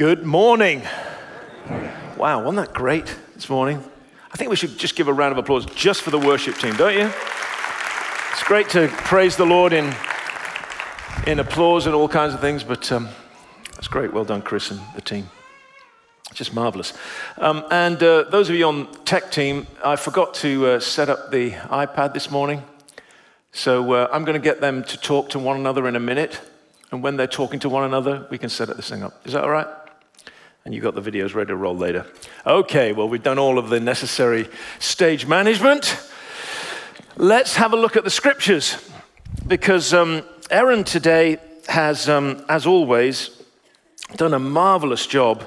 Good morning. Wow, wasn't that great this morning? I think we should just give a round of applause just for the worship team, don't you? It's great to praise the Lord in, in applause and all kinds of things, but um, that's great. Well done, Chris and the team. Just marvelous. Um, and uh, those of you on tech team, I forgot to uh, set up the iPad this morning. So uh, I'm going to get them to talk to one another in a minute. And when they're talking to one another, we can set this thing up. Is that all right? And you've got the videos ready to roll later. Okay, well, we've done all of the necessary stage management. Let's have a look at the scriptures because um, Aaron today has, um, as always, done a marvelous job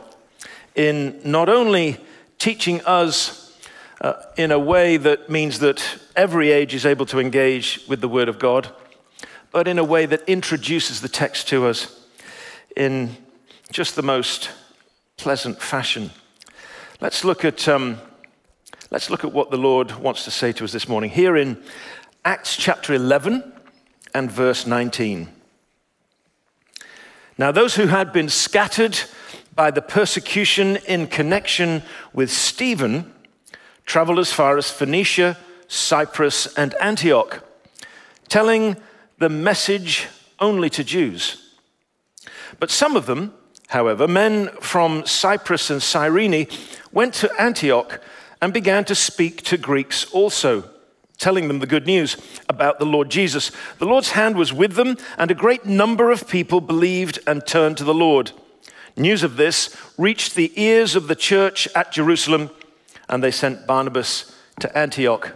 in not only teaching us uh, in a way that means that every age is able to engage with the Word of God, but in a way that introduces the text to us in just the most pleasant fashion. Let's look at, um, let's look at what the Lord wants to say to us this morning. Here in Acts chapter 11 and verse 19. Now, those who had been scattered by the persecution in connection with Stephen traveled as far as Phoenicia, Cyprus, and Antioch, telling the message only to Jews. But some of them, however, men from Cyprus and Cyrene, went to Antioch and began to speak to Greeks also, telling them the good news about the Lord Jesus. The Lord's hand was with them, and a great number of people believed and turned to the Lord. News of this reached the ears of the church at Jerusalem, and they sent Barnabas to Antioch.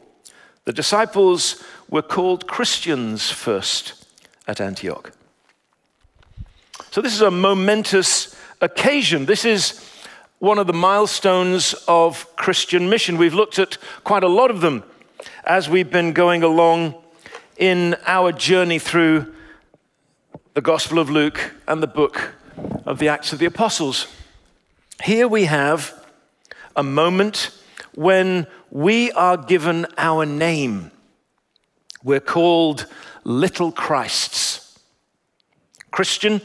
The disciples were called Christians first at Antioch. So, this is a momentous occasion. This is one of the milestones of Christian mission. We've looked at quite a lot of them as we've been going along in our journey through the Gospel of Luke and the book of the Acts of the Apostles. Here we have a moment when we are given our name. We're called little Christs. Christian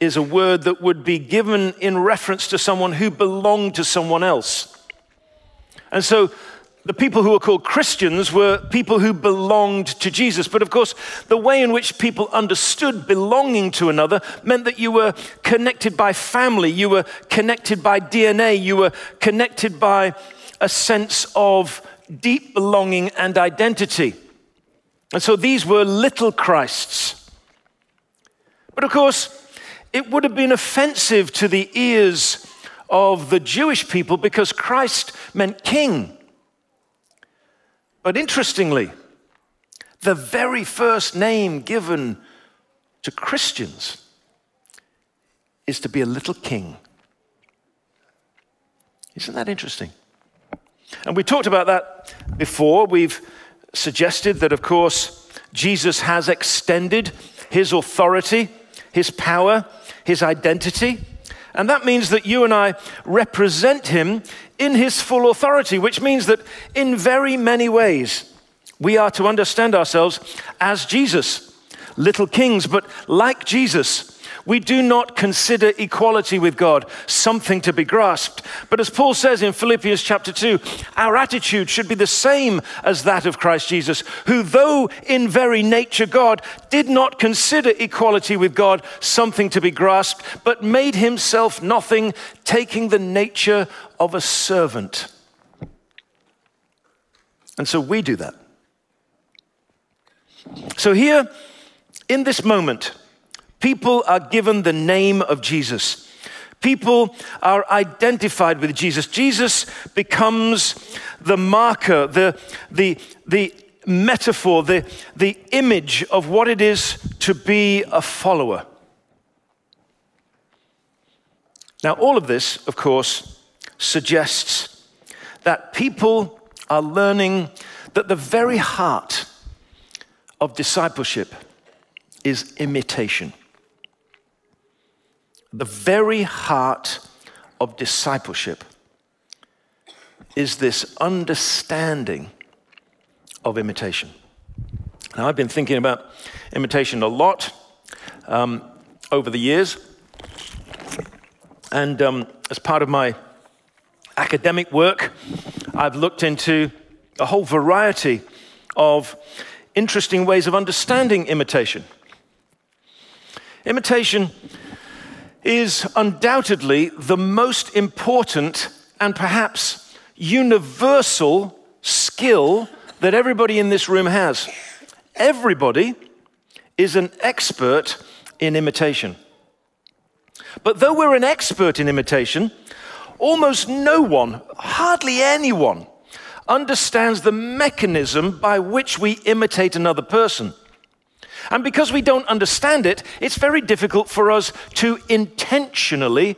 is a word that would be given in reference to someone who belonged to someone else. And so the people who were called Christians were people who belonged to Jesus. But of course, the way in which people understood belonging to another meant that you were connected by family, you were connected by DNA, you were connected by a sense of deep belonging and identity. And so these were little Christs. But of course, it would have been offensive to the ears of the Jewish people because Christ meant king. But interestingly, the very first name given to Christians is to be a little king. Isn't that interesting? And we talked about that before. We've suggested that, of course, Jesus has extended his authority, his power, his identity. And that means that you and I represent him in his full authority, which means that in very many ways we are to understand ourselves as Jesus, little kings, but like Jesus, we do not consider equality with God something to be grasped. But as Paul says in Philippians chapter 2, our attitude should be the same as that of Christ Jesus, who, though in very nature God, did not consider equality with God something to be grasped, but made himself nothing, taking the nature of a servant. And so we do that. So here, in this moment, People are given the name of Jesus. People are identified with Jesus. Jesus becomes the marker, the, the, the metaphor, the, the image of what it is to be a follower. Now, all of this, of course, suggests that people are learning that the very heart of discipleship is imitation. The very heart of discipleship is this understanding of imitation. Now, I've been thinking about imitation a lot um, over the years. And um, as part of my academic work, I've looked into a whole variety of interesting ways of understanding imitation. Imitation is undoubtedly the most important and perhaps universal skill that everybody in this room has. Everybody is an expert in imitation. But though we're an expert in imitation, almost no one, hardly anyone, understands the mechanism by which we imitate another person. And because we don't understand it, it's very difficult for us to intentionally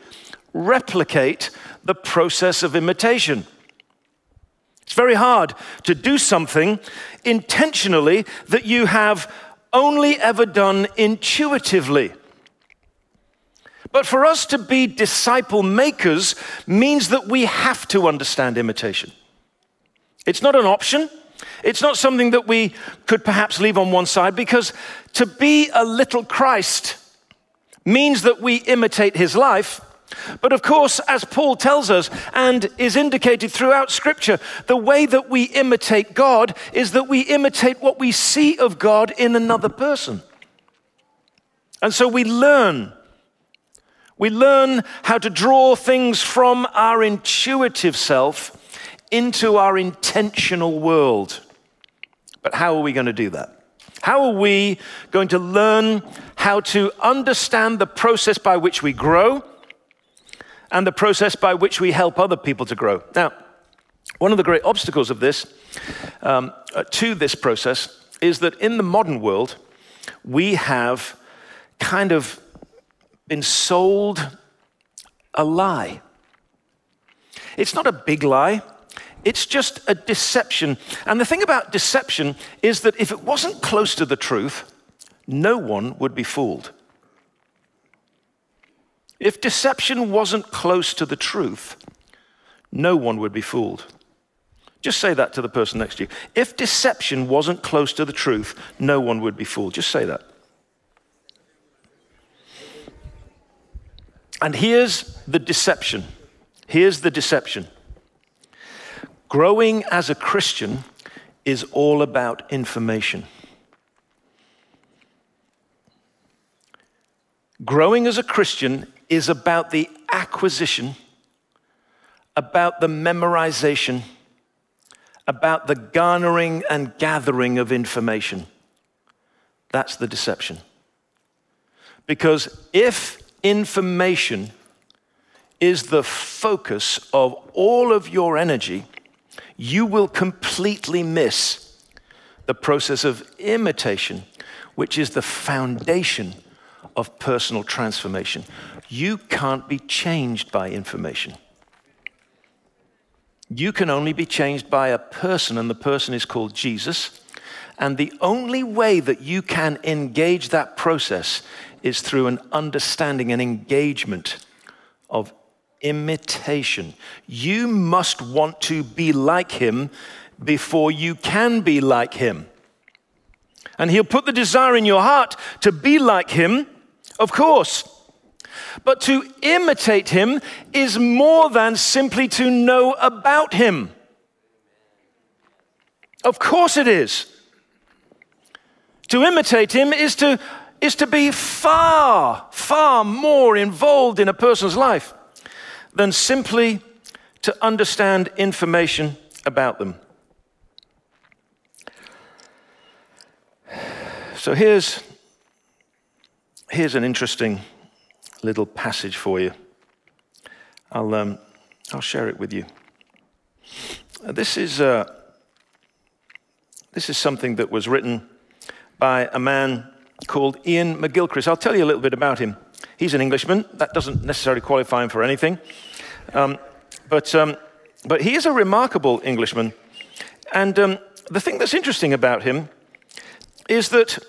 replicate the process of imitation. It's very hard to do something intentionally that you have only ever done intuitively. But for us to be disciple makers means that we have to understand imitation. It's not an option. It's not something that we could perhaps leave on one side because to be a little Christ means that we imitate his life. But of course, as Paul tells us and is indicated throughout Scripture, the way that we imitate God is that we imitate what we see of God in another person. And so we learn we learn how to draw things from our intuitive self into our intentional world. But how are we going to do that? How are we going to learn how to understand the process by which we grow and the process by which we help other people to grow? Now, one of the great obstacles of this, um, uh, to this process, is that in the modern world, we have kind of been sold a lie. It's not a big lie, it's just a deception. And the thing about deception is that if it wasn't close to the truth, no one would be fooled. If deception wasn't close to the truth, no one would be fooled. Just say that to the person next to you. If deception wasn't close to the truth, no one would be fooled. Just say that. And here's the deception. Here's the deception. Growing as a Christian is all about information. Growing as a Christian is about the acquisition, about the memorization, about the garnering and gathering of information. That's the deception. Because if information is the focus of all of your energy, you will completely miss the process of imitation, which is the foundation of personal transformation. You can't be changed by information. You can only be changed by a person, and the person is called Jesus. And the only way that you can engage that process is through an understanding and engagement of imitation. You must want to be like him before you can be like him. And he'll put the desire in your heart to be like him, of course. But to imitate him is more than simply to know about him. Of course it is. To imitate him is to is to be far, far more involved in a person's life than simply to understand information about them. So here's, here's an interesting little passage for you. I'll, um, I'll share it with you. This is, uh, this is something that was written by a man called Iain McGilchrist. I'll tell you a little bit about him. He's an Englishman. That doesn't necessarily qualify him for anything. Um, but, um, but he is a remarkable Englishman. And um, the thing that's interesting about him is that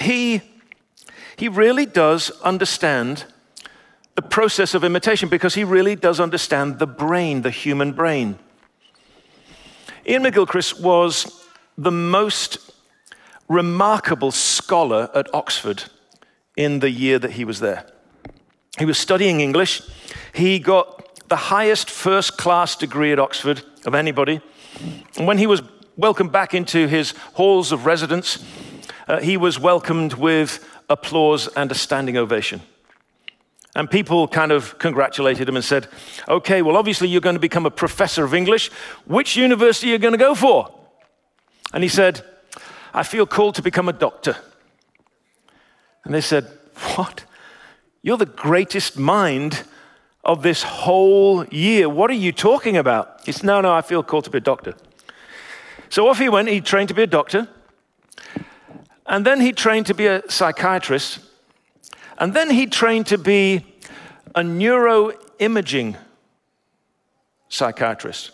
he, he really does understand the process of imitation because he really does understand the brain, the human brain. Iain McGilchrist was the most remarkable scholar at Oxford in the year that he was there. He was studying English. He got the highest first class degree at Oxford of anybody. And when he was welcomed back into his halls of residence, uh, he was welcomed with applause and a standing ovation. And people kind of congratulated him and said, Okay, well, obviously you're going to become a professor of English. Which university are you going to go for? And he said, I feel called to become a doctor. And they said, What? You're the greatest mind of this whole year. What are you talking about? He said, No, no, I feel called to be a doctor. So off he went. He trained to be a doctor. And then he trained to be a psychiatrist. And then he trained to be a neuroimaging psychiatrist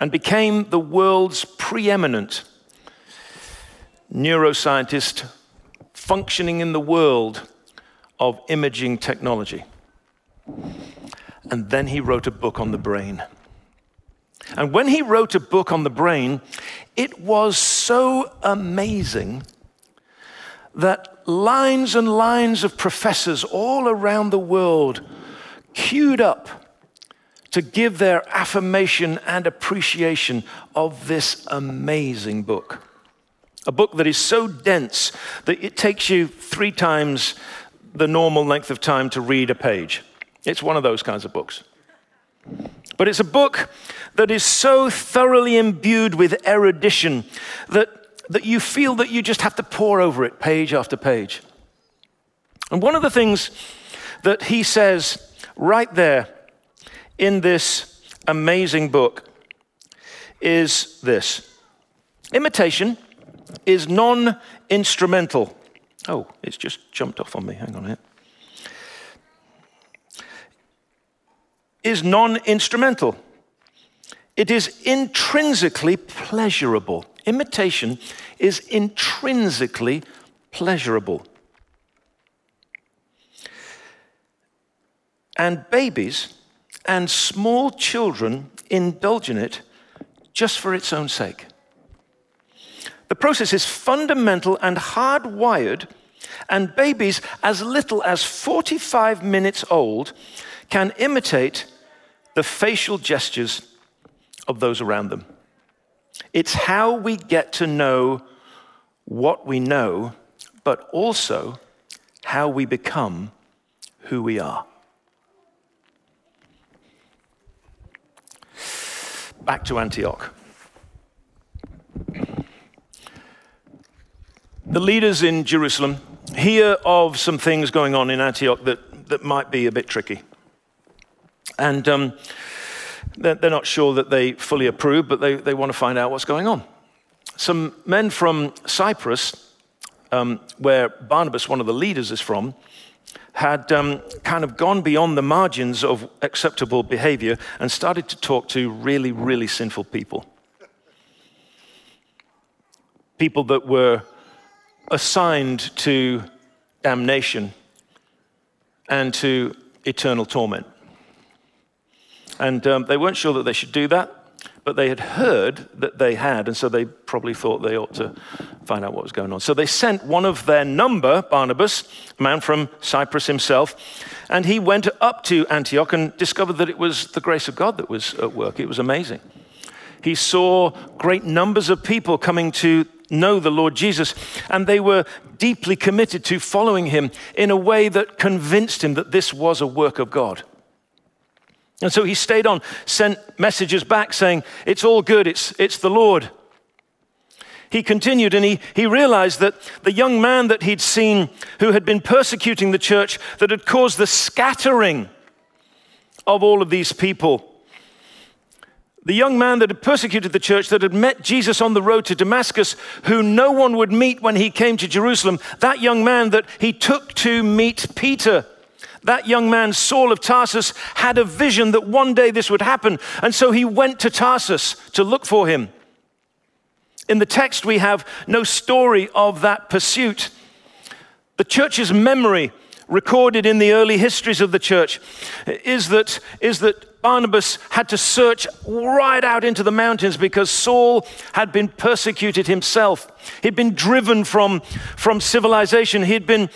and became the world's preeminent neuroscientist functioning in the world of imaging technology. And then he wrote a book on the brain. And when he wrote a book on the brain, it was so amazing that lines and lines of professors all around the world queued up to give their affirmation and appreciation of this amazing book. A book that is so dense that it takes you three times the normal length of time to read a page. It's one of those kinds of books. But it's a book that is so thoroughly imbued with erudition that, that you feel that you just have to pore over it page after page. And one of the things that he says right there in this amazing book is this imitation is non instrumental. Oh, it's just jumped off on me. Hang on here. Is non instrumental. It is intrinsically pleasurable. Imitation is intrinsically pleasurable. And babies and small children indulge in it just for its own sake. The process is fundamental and hardwired, and babies as little as 45 minutes old can imitate the facial gestures of those around them. It's how we get to know what we know, but also how we become who we are. Back to Antioch. The leaders in Jerusalem hear of some things going on in Antioch that, that might be a bit tricky. And um, they're, they're not sure that they fully approve, but they, they want to find out what's going on. Some men from Cyprus, um, where Barnabas, one of the leaders, is from, had um, kind of gone beyond the margins of acceptable behavior and started to talk to really, really sinful people. People that were assigned to damnation and to eternal torment. And um, they weren't sure that they should do that, but they had heard that they had, and so they probably thought they ought to find out what was going on. So they sent one of their number, Barnabas, a man from Cyprus himself, and he went up to Antioch and discovered that it was the grace of God that was at work. It was amazing. He saw great numbers of people coming to know the Lord Jesus, and they were deeply committed to following him in a way that convinced him that this was a work of God. And so he stayed on, sent messages back saying, It's all good, it's, it's the Lord. He continued and he, he realized that the young man that he'd seen who had been persecuting the church, that had caused the scattering of all of these people, the young man that had persecuted the church, that had met Jesus on the road to Damascus, who no one would meet when he came to Jerusalem, that young man that he took to meet Peter, that young man, Saul of Tarsus, had a vision that one day this would happen. And so he went to Tarsus to look for him. In the text, we have no story of that pursuit. The church's memory, recorded in the early histories of the church, is that, is that Barnabas had to search right out into the mountains because Saul had been persecuted himself. He'd been driven from, from civilization. He'd been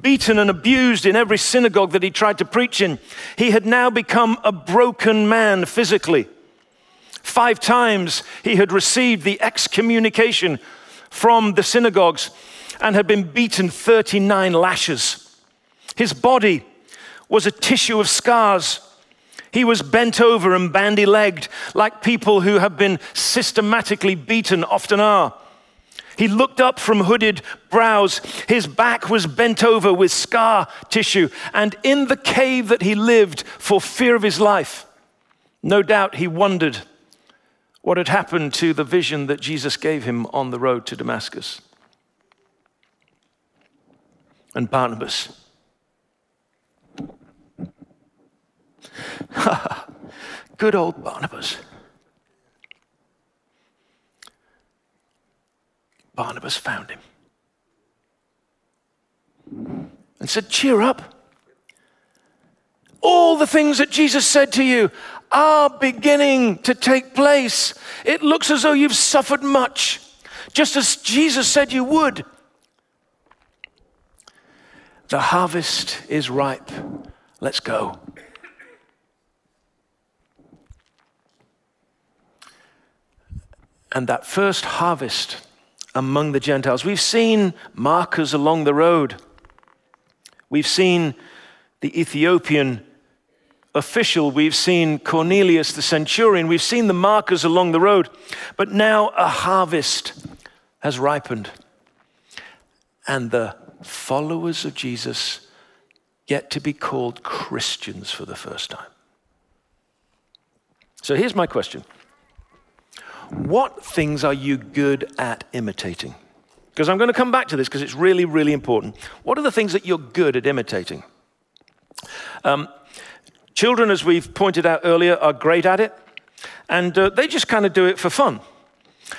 beaten and abused in every synagogue that he tried to preach in. He had now become a broken man physically. Five times he had received the excommunication from the synagogues and had been beaten 39 lashes. His body was a tissue of scars he was bent over and bandy legged, like people who have been systematically beaten often are. He looked up from hooded brows. His back was bent over with scar tissue. And in the cave that he lived for fear of his life, no doubt he wondered what had happened to the vision that Jesus gave him on the road to Damascus. And Barnabas Good old Barnabas. Barnabas found him and said, Cheer up. All the things that Jesus said to you are beginning to take place. It looks as though you've suffered much, just as Jesus said you would. The harvest is ripe. Let's go. And that first harvest among the Gentiles. We've seen markers along the road. We've seen the Ethiopian official, we've seen Cornelius the centurion, we've seen the markers along the road, but now a harvest has ripened. And the followers of Jesus get to be called Christians for the first time. So here's my question what things are you good at imitating? Because I'm going to come back to this because it's really, really important. What are the things that you're good at imitating? Um, children, as we've pointed out earlier, are great at it, and uh, they just kind of do it for fun.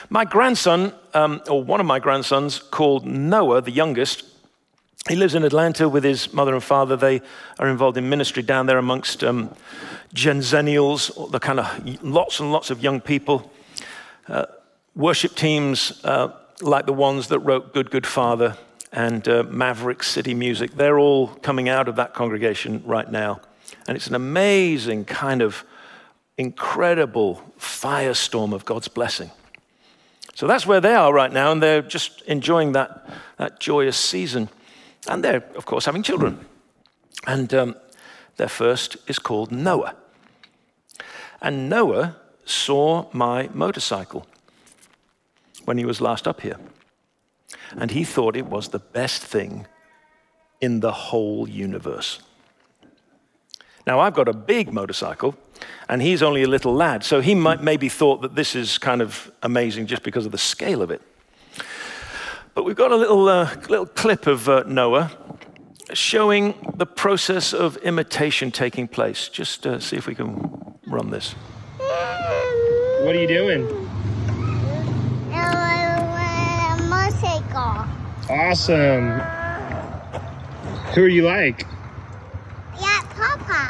My grandson, um, or one of my grandsons, called Noah, the youngest, he lives in Atlanta with his mother and father. They are involved in ministry down there amongst um, Genzennials, the kind of lots and lots of young people. Uh, worship teams uh, like the ones that wrote Good, Good Father and uh, Maverick City Music, they're all coming out of that congregation right now. And it's an amazing kind of incredible firestorm of God's blessing. So that's where they are right now, and they're just enjoying that, that joyous season. And they're, of course, having children. And um, their first is called Noah. And Noah saw my motorcycle when he was last up here. And he thought it was the best thing in the whole universe. Now, I've got a big motorcycle, and he's only a little lad, so he might maybe thought that this is kind of amazing just because of the scale of it. But we've got a little, uh, little clip of uh, Noah showing the process of imitation taking place. Just uh, see if we can run this. What are you doing? Motorcycle. Awesome. Who are you like? Yeah, Papa.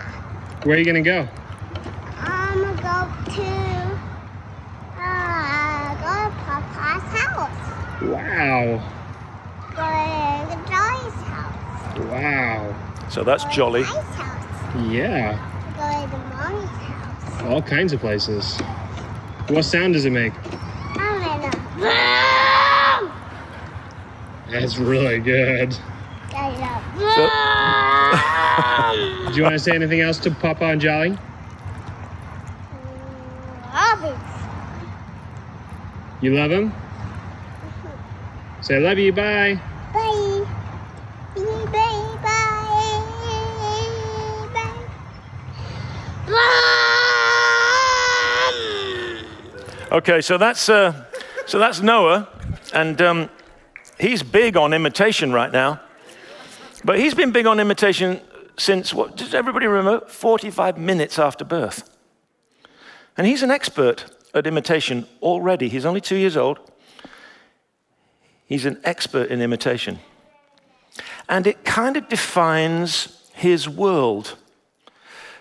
Where are you gonna go? I'm gonna go to uh, go to Papa's house. Wow. Go to Jolly's house. Wow. So that's Go jolly. I's house. Yeah. Go to Mommy's house. All kinds of places. What sound does it make? I'm in a That's really good. So, Do you want to say anything else to Papa and Jolly? You love him? Say, I love you. Bye. Bye. Bye. Bye. Bye. Okay, so that's, uh, so that's Noah, and um, he's big on imitation right now. But he's been big on imitation since, what does everybody remember? 45 minutes after birth. And he's an expert at imitation already. He's only two years old. He's an expert in imitation. And it kind of defines his world.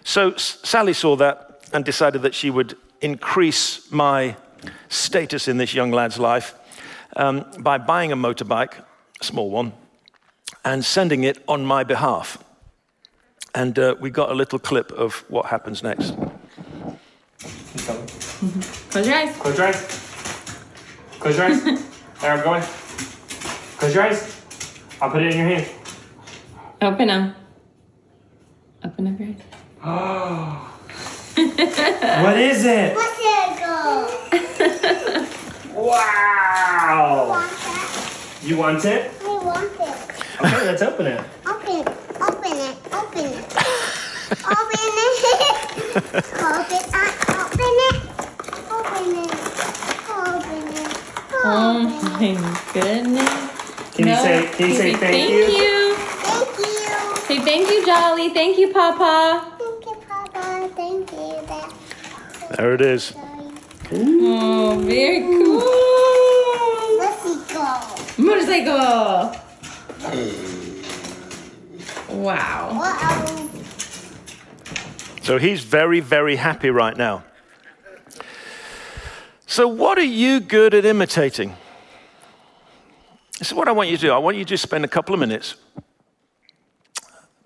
So Sally saw that and decided that she would increase my status in this young lad's life um, by buying a motorbike, a small one, and sending it on my behalf. And uh, we got a little clip of what happens next. Close your eyes. Close your eyes. Close your eyes. there, I'm going. Close your eyes. I'll put it in your hand. Open them. Open up your eyes. What is it? What's it? Wow! You want it? We want it. Okay, let's open it. Open, open it, open it. open it. open it, open it. Open it. Open it. Oh Open it. my goodness. Can you say can you say thank, you? you? Thank you. Say thank you, Jolly. Thank you, Papa. Thank you, Papa. Thank you, Dad. There it is. Oh, very cool. Let's go. Motorcycle. Wow. Uh-oh. So he's very, very happy right now. So, what are you good at imitating? This is what I want you to do. I want you to spend a couple of minutes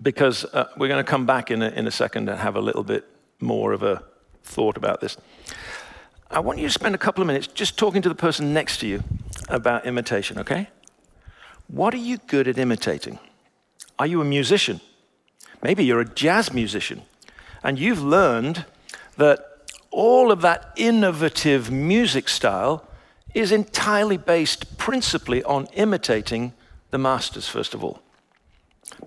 because uh, we're going to come back in a, in a second and have a little bit more of a thought about this. I want you to spend a couple of minutes just talking to the person next to you about imitation, okay? What are you good at imitating? Are you a musician? Maybe you're a jazz musician and you've learned that all of that innovative music style is entirely based principally on imitating the masters, first of all.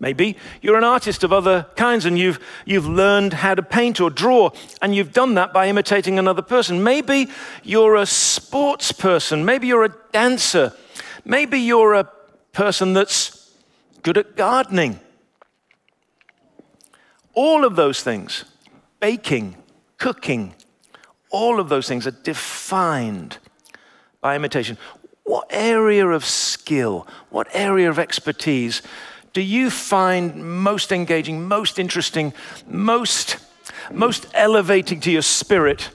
Maybe you're an artist of other kinds and you've, you've learned how to paint or draw, and you've done that by imitating another person. Maybe you're a sports person. Maybe you're a dancer. Maybe you're a person that's good at gardening. All of those things, baking, cooking, all of those things are defined by imitation. What area of skill, what area of expertise do you find most engaging, most interesting, most, most elevating to your spirit?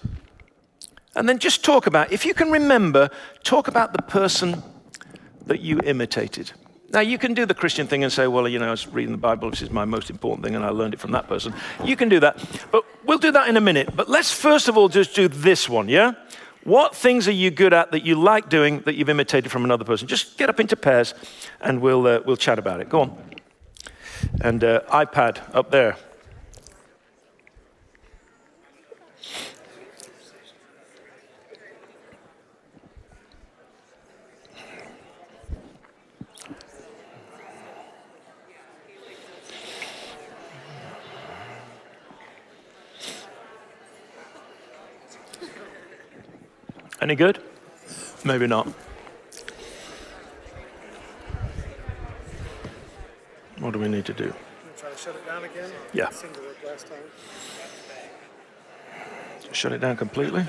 And then just talk about, if you can remember, talk about the person that you imitated. Now, you can do the Christian thing and say, well, you know, I was reading the Bible, this is my most important thing, and I learned it from that person. You can do that. But we'll do that in a minute. But let's first of all just do this one, yeah? What things are you good at that you like doing that you've imitated from another person? Just get up into pairs and we'll, uh, we'll chat about it. Go on. And uh, iPad up there. Any good? Maybe not. What do we need to do? Try to shut it down again? Yeah. Shut it down completely.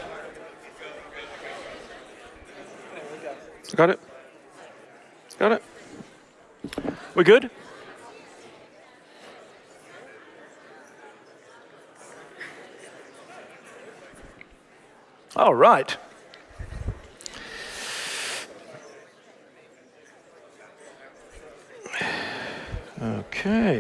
Got it? Got it? We good? All right. Okay.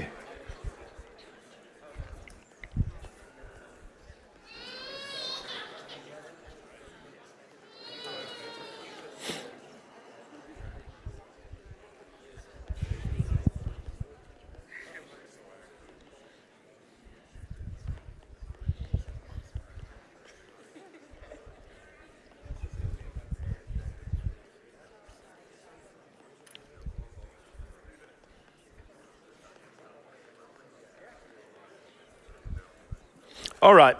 All right.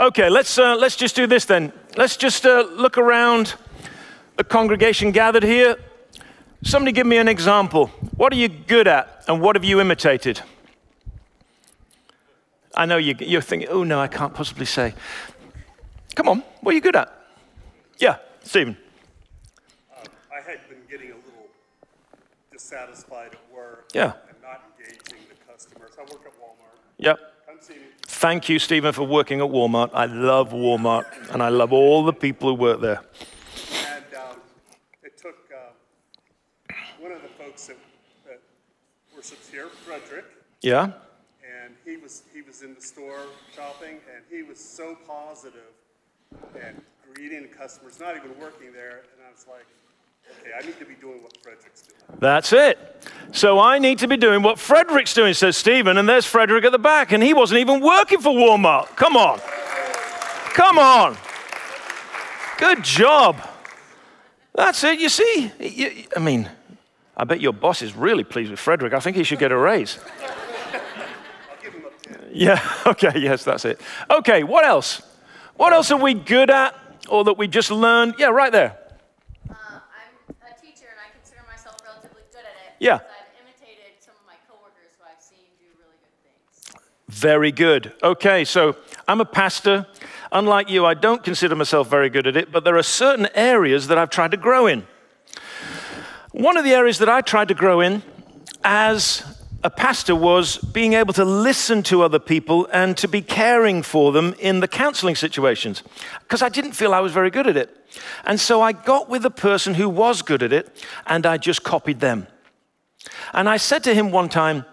Okay, let's, uh, let's just do this then. Let's just uh, look around the congregation gathered here. Somebody give me an example. What are you good at and what have you imitated? I know you, you're thinking, oh no, I can't possibly say. Come on, what are you good at? Yeah, Stephen. I had been getting a little dissatisfied at work. Yeah. And not engaging the customers. I work at Walmart. Yep. I'm seeing Thank you, Stephen, for working at Walmart. I love Walmart, and I love all the people who work there. And um, it took uh, one of the folks that, that worships here, Frederick, Yeah? and he was he was in the store shopping, and he was so positive and greeting customers, not even working there. And I was like, okay, I need to be doing what Frederick's doing. That's it. So I need to be doing what Frederick's doing, says Stephen, and there's Frederick at the back, and he wasn't even working for Walmart. Come on. Come on. Good job. That's it, you see. You- I mean, I bet your boss is really pleased with Frederick. I think he should get a raise. I'll give him a 10. Yeah, okay, yes, that's it. Okay, what else? What else are we good at or that we just learned? Yeah, right there. Uh, I'm a teacher and I consider myself relatively good at it. Yeah. Because I've imitated some of my coworkers who I've seen do really good things. Very good. Okay, so I'm a pastor. Unlike you, I don't consider myself very good at it, but there are certain areas that I've tried to grow in. One of the areas that I tried to grow in as a pastor was being able to listen to other people and to be caring for them in the counseling situations because I didn't feel I was very good at it. And so I got with a person who was good at it and I just copied them. And I said to him one time,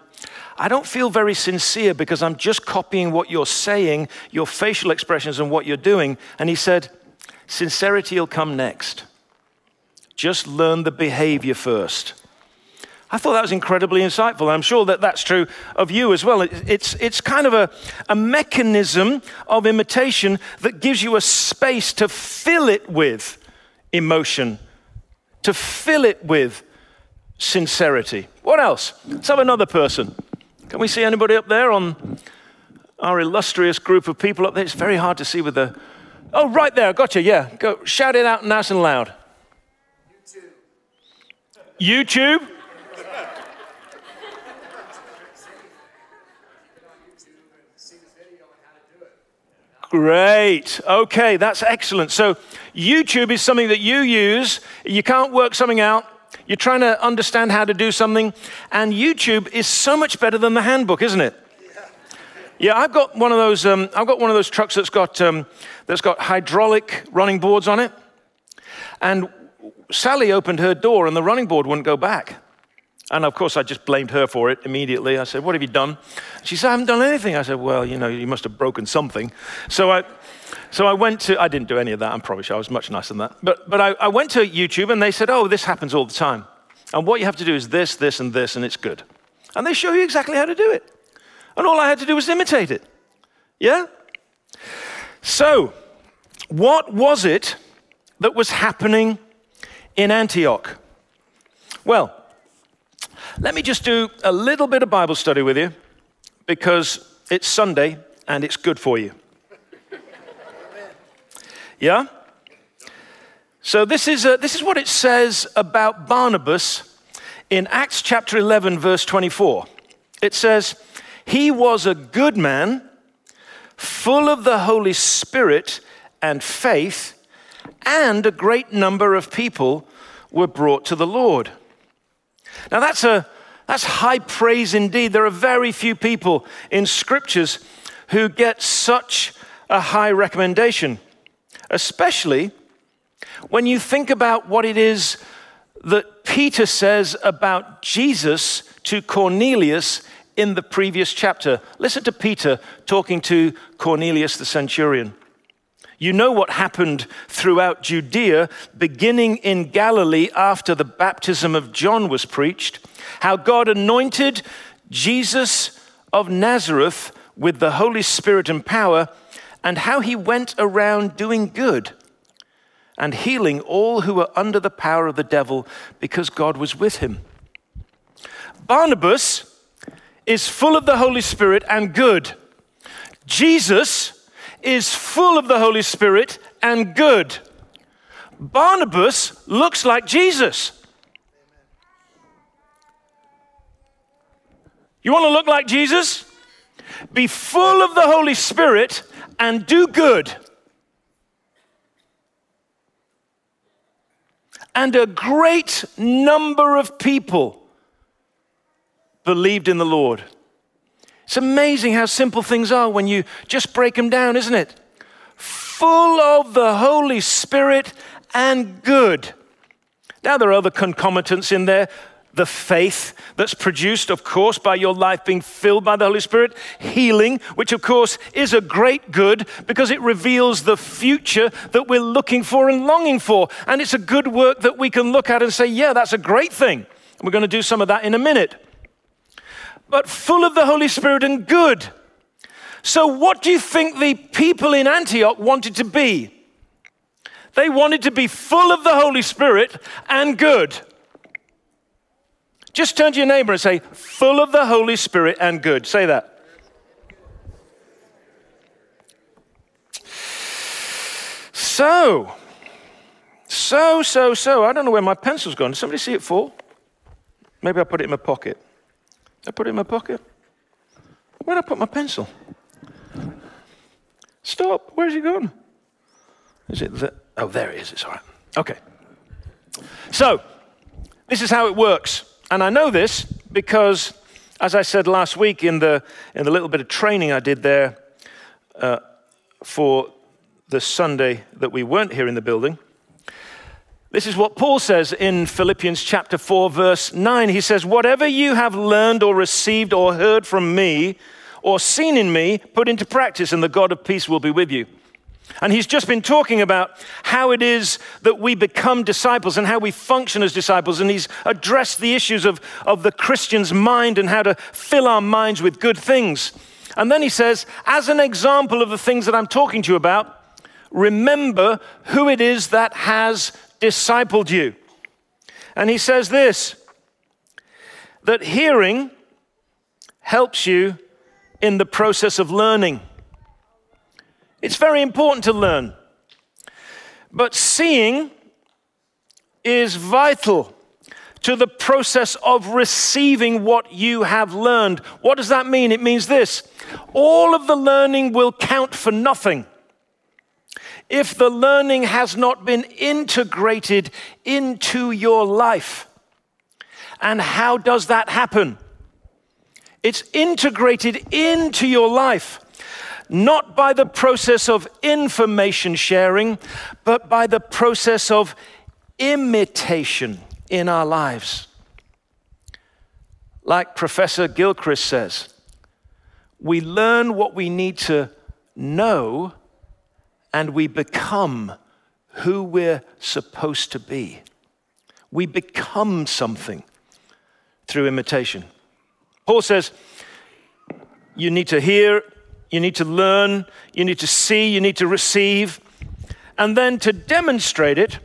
I don't feel very sincere because I'm just copying what you're saying, your facial expressions, and what you're doing. And he said, Sincerity will come next. Just learn the behavior first. I thought that was incredibly insightful. I'm sure that that's true of you as well. It's, it's kind of a, a mechanism of imitation that gives you a space to fill it with emotion, to fill it with sincerity. What else? Let's have another person. Can we see anybody up there on our illustrious group of people up there? It's very hard to see with the. Oh, right there. Gotcha. Yeah. Go shout it out nice and loud. YouTube. YouTube? Great. Okay, that's excellent. So, YouTube is something that you use. You can't work something out. You're trying to understand how to do something. And YouTube is so much better than the handbook, isn't it? Yeah, I've got one of those. Um, I've got one of those trucks that's got um, that's got hydraulic running boards on it. And Sally opened her door, and the running board wouldn't go back. And of course, I just blamed her for it immediately. I said, What have you done? She said, I haven't done anything. I said, Well, you know, you must have broken something. So I, so I went to, I didn't do any of that, I'm probably sure I was much nicer than that. But, but I, I went to YouTube and they said, Oh, this happens all the time. And what you have to do is this, this, and this, and it's good. And they show you exactly how to do it. And all I had to do was imitate it. Yeah? So, what was it that was happening in Antioch? Well, let me just do a little bit of Bible study with you because it's Sunday and it's good for you. Yeah? So, this is, uh this is what it says about Barnabas in Acts chapter 11, verse 24. It says, He was a good man, full of the Holy Spirit and faith, and a great number of people were brought to the Lord. Now that's a that's high praise indeed. There are very few people in scriptures who get such a high recommendation, especially when you think about what it is that Peter says about Jesus to Cornelius in the previous chapter. Listen to Peter talking to Cornelius the centurion. You know what happened throughout Judea, beginning in Galilee after the baptism of John was preached, how God anointed Jesus of Nazareth with the Holy Spirit and power, and how he went around doing good and healing all who were under the power of the devil because God was with him. Barnabas is full of the Holy Spirit and good. Jesus is full of the Holy Spirit and good. Barnabas looks like Jesus. You want to look like Jesus? be full of the Holy Spirit and do good. And a great number of people believed in the Lord. It's amazing how simple things are when you just break them down, isn't it? Full of the Holy Spirit and good. Now, there are other concomitants in there. The faith that's produced, of course, by your life being filled by the Holy Spirit. Healing, which, of course, is a great good because it reveals the future that we're looking for and longing for. And it's a good work that we can look at and say, yeah, that's a great thing. We're going to do some of that in a minute but full of the Holy Spirit and good. So, what do you think the people in Antioch wanted to be? They wanted to be full of the Holy Spirit and good. Just turn to your neighbor and say, full of the Holy Spirit and good. Say that. So, so, so, so, I don't know where my pencil's gone. Did somebody see it fall? Maybe I put it in my pocket. I put it in my pocket. Where'd I put my pencil? Stop. Where's it gone? Is it the, oh, there it is. It's all right. Okay. So, this is how it works. And I know this because, as I said last week in the, in the little bit of training I did there uh, for the Sunday that we weren't here in the building, this is what Paul says in Philippians chapter 4, verse 9. He says, Whatever you have learned or received or heard from me or seen in me, put into practice, and the God of peace will be with you. And he's just been talking about how it is that we become disciples and how we function as disciples. And he's addressed the issues of, of the Christian's mind and how to fill our minds with good things. And then he says, as an example of the things that I'm talking to you about, remember who it is that has discipled you. And he says this that hearing helps you in the process of learning. It's very important to learn, but seeing is vital to the process of receiving what you have learned. What does that mean? It means this all of the learning will count for nothing if the learning has not been integrated into your life. And how does that happen? It's integrated into your life, not by the process of information sharing, but by the process of imitation in our lives. Like Professor McGilchrist says, we learn what we need to know and we become who we're supposed to be. We become something through imitation. Paul says, you need to hear, you need to learn, you need to see, you need to receive, and then to demonstrate it,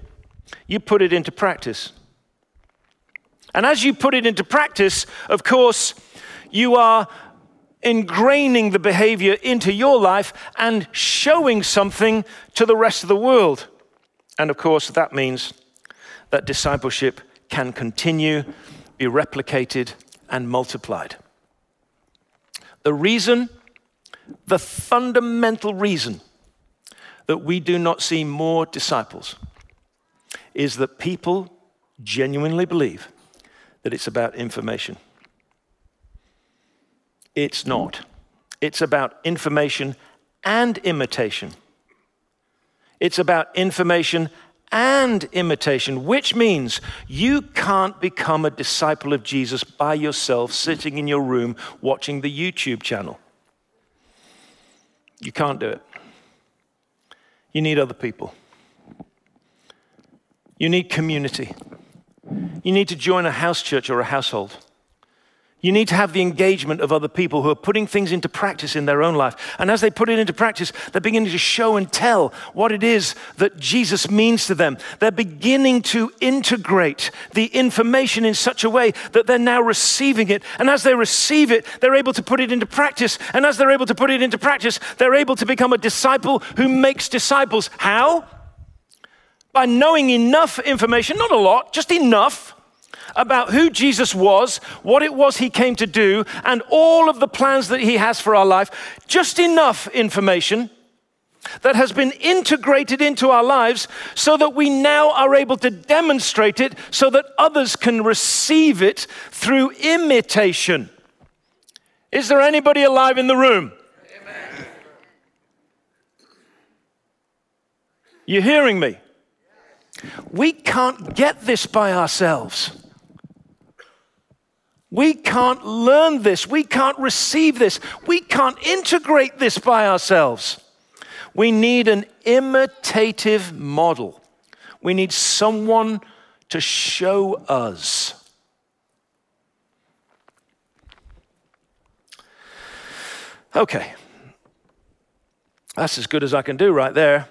you put it into practice. And as you put it into practice, of course, you are ingraining the behavior into your life and showing something to the rest of the world. And of course, that means that discipleship can continue, be replicated, and multiplied. The reason, the fundamental reason that we do not see more disciples is that people genuinely believe that it's about information. It's not. It's about information and imitation. It's about information and imitation, which means you can't become a disciple of Jesus by yourself sitting in your room watching the YouTube channel. You can't do it. You need other people. You need community. You need to join a house church or a household. You need to have the engagement of other people who are putting things into practice in their own life. And as they put it into practice, they're beginning to show and tell what it is that Jesus means to them. They're beginning to integrate the information in such a way that they're now receiving it. And as they receive it, they're able to put it into practice. And as they're able to put it into practice, they're able to become a disciple who makes disciples. How? By knowing enough information, not a lot, just enough about who Jesus was, what it was he came to do, and all of the plans that he has for our life. Just enough information that has been integrated into our lives so that we now are able to demonstrate it so that others can receive it through imitation. Is there anybody alive in the room? Amen. You hearing me? We can't get this by ourselves. We can't learn this. We can't receive this. We can't integrate this by ourselves. We need an imitative model. We need someone to show us. Okay. That's as good as I can do right there.